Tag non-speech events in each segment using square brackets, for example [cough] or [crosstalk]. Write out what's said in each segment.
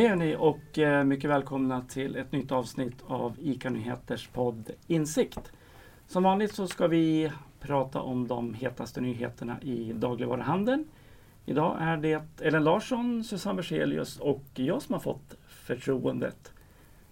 Hej hörni och eh, mycket välkomna till ett nytt avsnitt av ICA Nyheters podd Insikt. Som vanligt så ska vi prata om de hetaste nyheterna i dagligvaruhandeln. Idag är det Ellen Larsson, Susanne Berzelius och jag som har fått förtroendet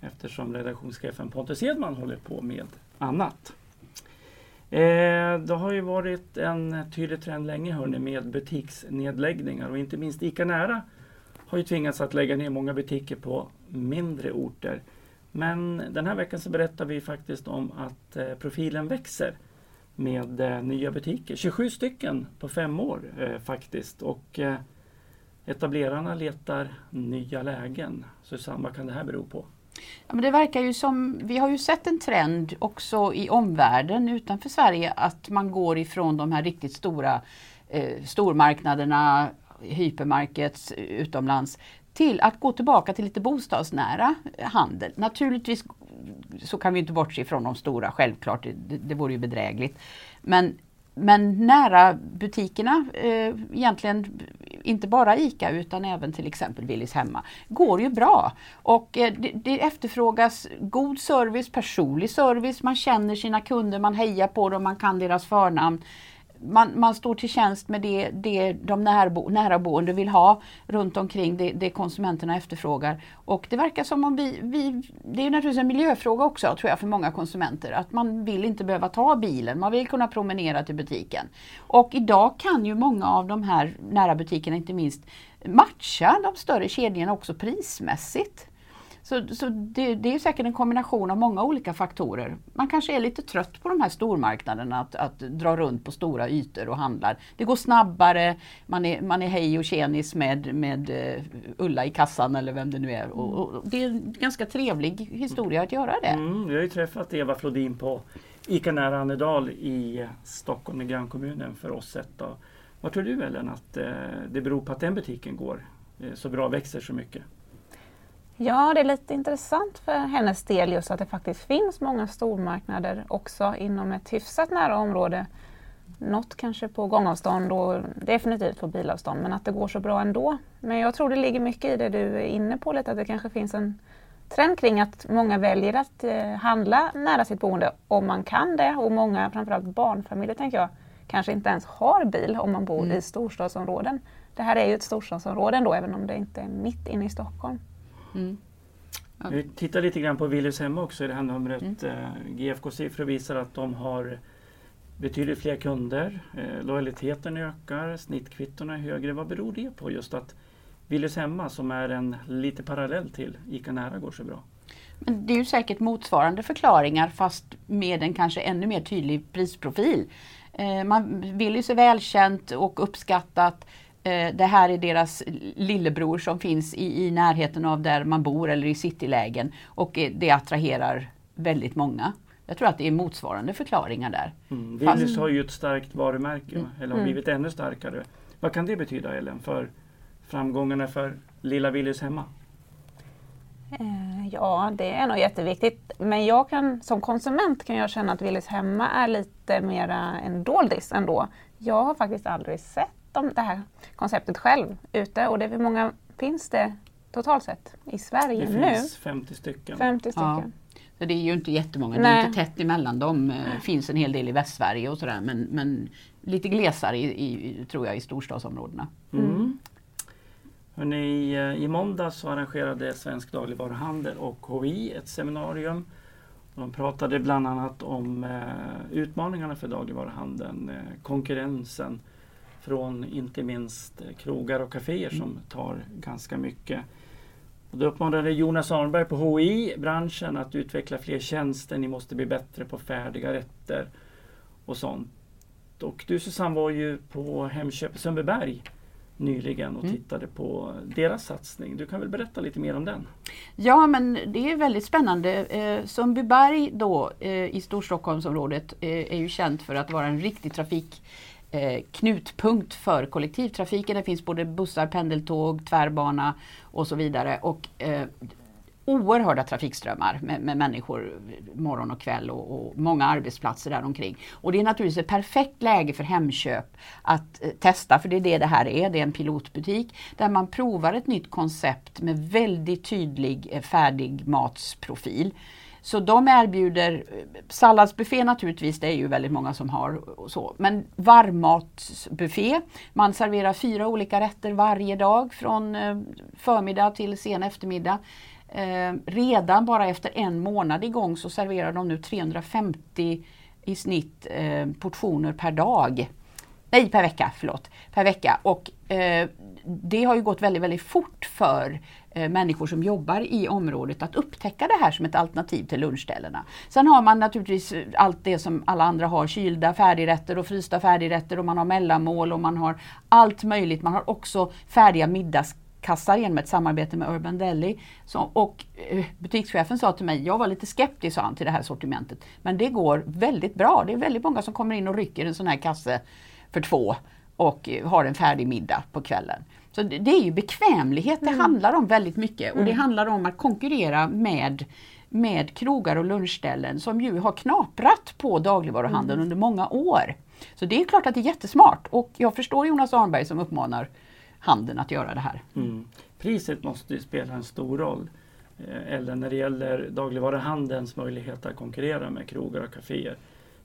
eftersom redaktionschefen Pontus Edman håller på med annat. Eh, det har ju varit en tydlig trend länge hörni, med butiksnedläggningar och inte minst ICA Nära har ju tvingats att lägga ner många butiker på mindre orter. Men den här veckan så berättar vi faktiskt om att eh, profilen växer med eh, nya butiker. 27 stycken på fem år eh, faktiskt. Och eh, etablerarna letar nya lägen. Susanne, vad kan det här bero på? Ja, men det verkar ju som, vi har ju sett en trend också i omvärlden utanför Sverige att man går ifrån de här riktigt stora eh, stormarknaderna, hypermarkets eh, utomlands till att gå tillbaka till lite bostadsnära handel. Naturligtvis så kan vi inte bortse ifrån de stora, självklart, det, det vore ju bedrägligt. Men, men nära butikerna, eh, egentligen inte bara ICA utan även till exempel Willys hemma, går ju bra. Och eh, det, det efterfrågas god service, personlig service, man känner sina kunder, man hejar på dem, man kan deras förnamn man, man står till tjänst med det, det de närbo, näraboende vill ha runt omkring det, det konsumenterna efterfrågar. Och det verkar som om vi, vi, det är naturligtvis en miljöfråga också tror jag för många konsumenter, att man vill inte behöva ta bilen, man vill kunna promenera till butiken. Och idag kan ju många av de här nära butikerna inte minst matcha de större kedjorna också prismässigt. Så, så det, det, är säkert en kombination av många olika faktorer. Man kanske är lite trött på de här stormarknaderna, att, att dra runt på stora ytor och handla. Det går snabbare, man är, man är hej och tjenis med, med uh, Ulla i kassan eller vem det nu är. Och, och det är en ganska trevlig historia att göra det. Mm, vi har ju träffat Eva Flodin på ICA nära Annedal i Stockholm i grannkommunen för oss sett. Vad tror du Ellen att uh, det beror på att den butiken går uh, så bra, växer så mycket? Ja, det är lite intressant för hennes del just att det faktiskt finns många stormarknader också inom ett hyfsat nära område. Något kanske på gångavstånd och definitivt på bilavstånd, men att det går så bra ändå. Men jag tror det ligger mycket i det du är inne på lite, att det kanske finns en trend kring att många väljer att eh, handla nära sitt boende om man kan det och många, framförallt barnfamiljer tänker jag, kanske inte ens har bil om man bor mm. i storstadsområden. Det här är ju ett storstadsområde ändå, även om det inte är mitt inne i Stockholm. Mm. Ja. Vi tittar lite grann på Willys hemma också i det här numret. Mm. Eh, GFK-siffror visar att de har betydligt fler kunder. Eh, lojaliteten ökar, snittkvittona är högre. Vad beror det på just att Willys hemma som är en lite parallell till ICA Nära går så bra? Men det är ju säkert motsvarande förklaringar fast med en kanske ännu mer tydlig prisprofil. Eh, man, Willys är välkänt och uppskattat. Eh, det här är deras lillebror som finns i, i närheten av där man bor eller i citylägen och eh, det attraherar väldigt många. Jag tror att det är motsvarande förklaringar där. Mm. Willys har ju ett starkt varumärke, mm. eller har mm. blivit ännu starkare. Vad kan det betyda Ellen för framgångarna för lilla Willys hemma? Eh, ja, det är nog jätteviktigt. Men jag kan som konsument kan jag känna att Willys hemma är lite mera en doldis ändå. Jag har faktiskt aldrig sett de, det här konceptet själv ute och det hur många finns det totalt sett i Sverige det nu? Det finns 50 stycken. 50 stycken. Ja. Så det är ju inte jättemånga, Nej. det är inte tätt emellan dem. Det eh, finns en hel del i Västsverige och sådär men, men lite glesare i, i, tror jag i storstadsområdena. Mm. Mm. Hörrni, I måndags så arrangerade Svensk dagligvaruhandel och HI ett seminarium. De pratade bland annat om eh, utmaningarna för dagligvaruhandeln, eh, konkurrensen från inte minst eh, krogar och kaféer som mm. tar ganska mycket. Och då uppmanade Jonas Arnberg på HI branschen att utveckla fler tjänster. Ni måste bli bättre på färdiga rätter och sånt. Och du Susanne var ju på Hemköp Sundbyberg nyligen och mm. tittade på deras satsning. Du kan väl berätta lite mer om den? Ja men det är väldigt spännande. Eh, Sundbyberg då eh, i Storstockholmsområdet eh, är ju känt för att vara en riktig trafik eh, knutpunkt för kollektivtrafiken. Det finns både bussar, pendeltåg, tvärbana och så vidare. Och, eh, oerhörda trafikströmmar med, med människor morgon och kväll och, och, många arbetsplatser där omkring. Och det är naturligtvis ett perfekt läge för Hemköp att eh, testa, för det är det det här är, det är en pilotbutik där man provar ett nytt koncept med väldigt tydlig eh, färdigmatsprofil. Så de erbjuder eh, salladsbuffé naturligtvis, det är ju väldigt många som har. Och så. Men varmmatsbuffé, man serverar fyra olika rätter varje dag från eh, förmiddag till sen eftermiddag. Eh, redan bara efter en månad igång så serverar de nu 350 i snitt eh, portioner per dag. Nej, per vecka, förlåt. Per vecka. Och eh, det har ju gått väldigt, väldigt fort för Eh, människor som jobbar i området att upptäcka det här som ett alternativ till lunchställena. Sen har man naturligtvis eh, allt det som alla andra har, kylda färdigrätter och frysta färdigrätter och man har mellanmål och man har allt möjligt. Man har också färdiga middags kassar genom ett samarbete med Urban Deli. Så, och eh, butikschefen sa till mig, jag var lite skeptisk sa han, till det här sortimentet. Men det går väldigt bra. Det är väldigt många som kommer in och rycker en sån här kasse för två och har en färdig middag på kvällen. Så det, det är ju bekvämlighet det mm. handlar om väldigt mycket och mm. det handlar om att konkurrera med med krogar och lunchställen som ju har knaprat på dagligvaruhandeln mm. under många år. Så det är klart att det är jättesmart och jag förstår Jonas Arnberg som uppmanar handeln att göra det här. Mm. Priset måste spela en stor roll. Eh, eller när det gäller dagligvaruhandelns möjlighet att konkurrera med krogar och kaféer.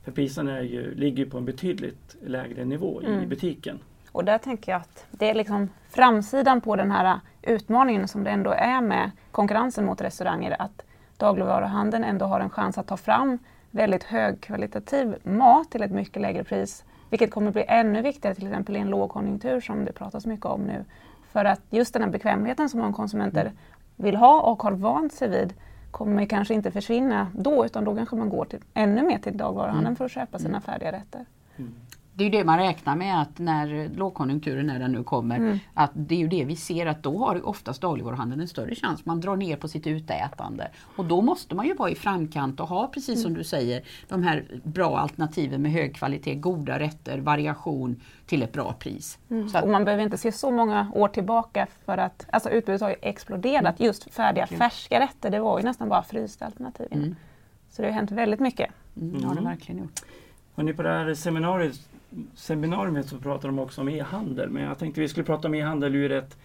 För priserna ju, ligger på en betydligt lägre nivå mm. i butiken. Och där tänker jag att det är liksom framsidan på den här utmaningen som det ändå är med konkurrensen mot restauranger. Att dagligvaruhandeln ändå har en chans att ta fram väldigt högkvalitativ mat till ett mycket lägre pris vilket kommer bli ännu viktigare till exempel i en lågkonjunktur som det pratas mycket om nu. För att just den här bekvämligheten som många konsumenter mm. vill ha och har vant sig vid kommer kanske inte försvinna då utan då kanske man går till, ännu mer till dagligvaruhandeln mm. för att köpa sina mm. färdiga rätter. Mm det är ju det man räknar med att när lågkonjunkturen, när den nu kommer, mm. att det är ju det vi ser att då har oftast dagligvaruhandeln en större chans. Man drar ner på sitt utätande. Och då måste man ju vara i framkant och ha, precis som mm. du säger, de här bra alternativen med hög kvalitet, goda rätter, variation till ett bra pris. Mm. och man behöver inte se så många år tillbaka för att alltså utbudet har ju exploderat. Mm. Just färdiga färska rätter, det var ju nästan bara frysta alternativ. Mm. Så det har hänt väldigt mycket. Mm, ja, det verkligen gjort. Hörrni, på det här seminariet seminariet så pratade de också om e-handel men jag tänkte vi skulle prata om e-handel ur ett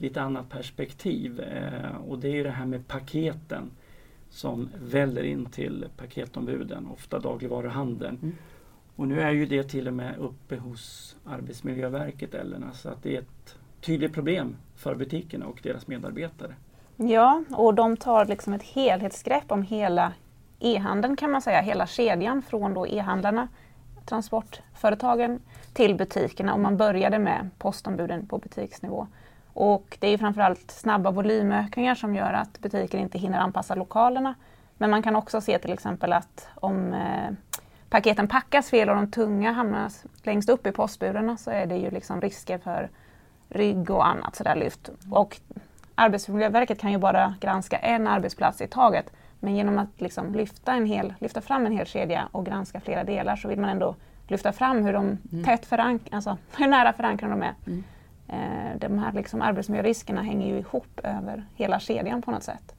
lite annat perspektiv. Eh, och det är det här med paketen som väller in till paketombuden, ofta dagligvaruhandeln. Mm. Och nu är ju det till och med uppe hos Arbetsmiljöverket Ellerna så att det är ett tydligt problem för butikerna och deras medarbetare. Ja, och de tar liksom ett helhetsgrepp om hela e-handeln kan man säga, hela kedjan från då e-handlarna transportföretagen till butikerna och man började med postombuden på butiksnivå. Och det är framförallt snabba volymökningar som gör att butiker inte hinner anpassa lokalerna. Men man kan också se till exempel att om eh, paketen packas fel och de tunga hamnar längst upp i postburarna så är det ju liksom risker för rygg och annat sådär lyft. Och Arbetsmiljöverket kan ju bara granska en arbetsplats i taget. Men genom att liksom lyfta, en hel, lyfta fram en hel kedja och granska flera delar så vill man ändå lyfta fram hur, de mm. tätt förank alltså, [laughs] hur nära förankrade de är. Mm. Eh, de här liksom arbetsmiljöriskerna hänger ju ihop över hela kedjan på något sätt.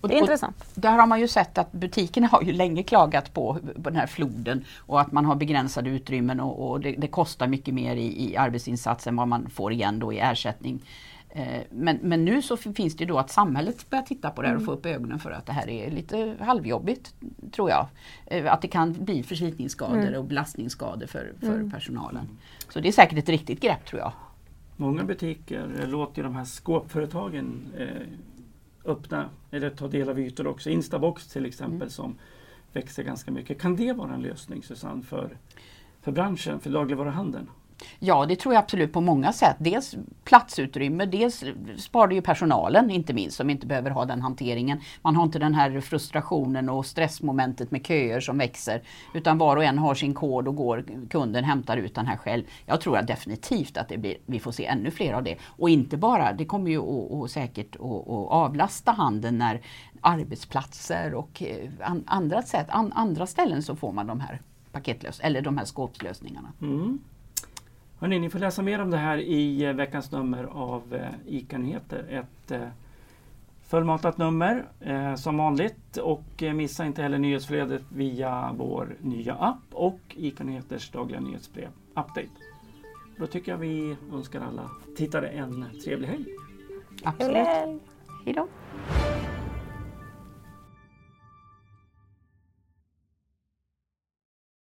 Och, det är intressant. Där har man ju sett att butikerna har ju länge klagat på, på den här floden och att man har begränsade utrymmen och, och det, det, kostar mycket mer i, i arbetsinsats än vad man får igen då i ersättning. Eh, men, men nu så finns det då att samhället börjar titta på det här och mm. få upp ögonen för att det här är lite halvjobbigt, tror jag. Eh, att det kan bli förslitningsskador mm. och belastningsskador för, för mm. personalen. Så det är säkert ett riktigt grepp tror jag. Många butiker låter de här skåpföretagen eh, öppna eller ta del av ytor också. Instabox till exempel mm. som växer ganska mycket. Kan det vara en lösning Susanne för, för branschen, för dagligvaruhandeln? Ja, det tror jag absolut på många sätt. Dels platsutrymme, dels sparar det ju personalen inte minst som inte behöver ha den hanteringen. Man har inte den här frustrationen och stressmomentet med köer som växer. Utan var och en har sin kod och går, kunden hämtar ut den här själv. Jag tror definitivt att det blir, vi får se ännu fler av det. Och inte bara, det kommer ju och, och säkert att, avlasta handeln när arbetsplatser och eh, an, andra, sätt, andra ställen så får man de här paketlös eller de här skåpslösningarna. Mm. Hörrni, ni får läsa mer om det här i eh, veckans nummer av eh, ICA-nyheter. Ett eh, fullmatat nummer som vanligt och missa inte heller nyhetsflödet via vår nya app och ICA Nyheters dagliga nyhetsbrev Update. Då tycker jag vi önskar alla tittare en trevlig helg. Absolut. Hej då.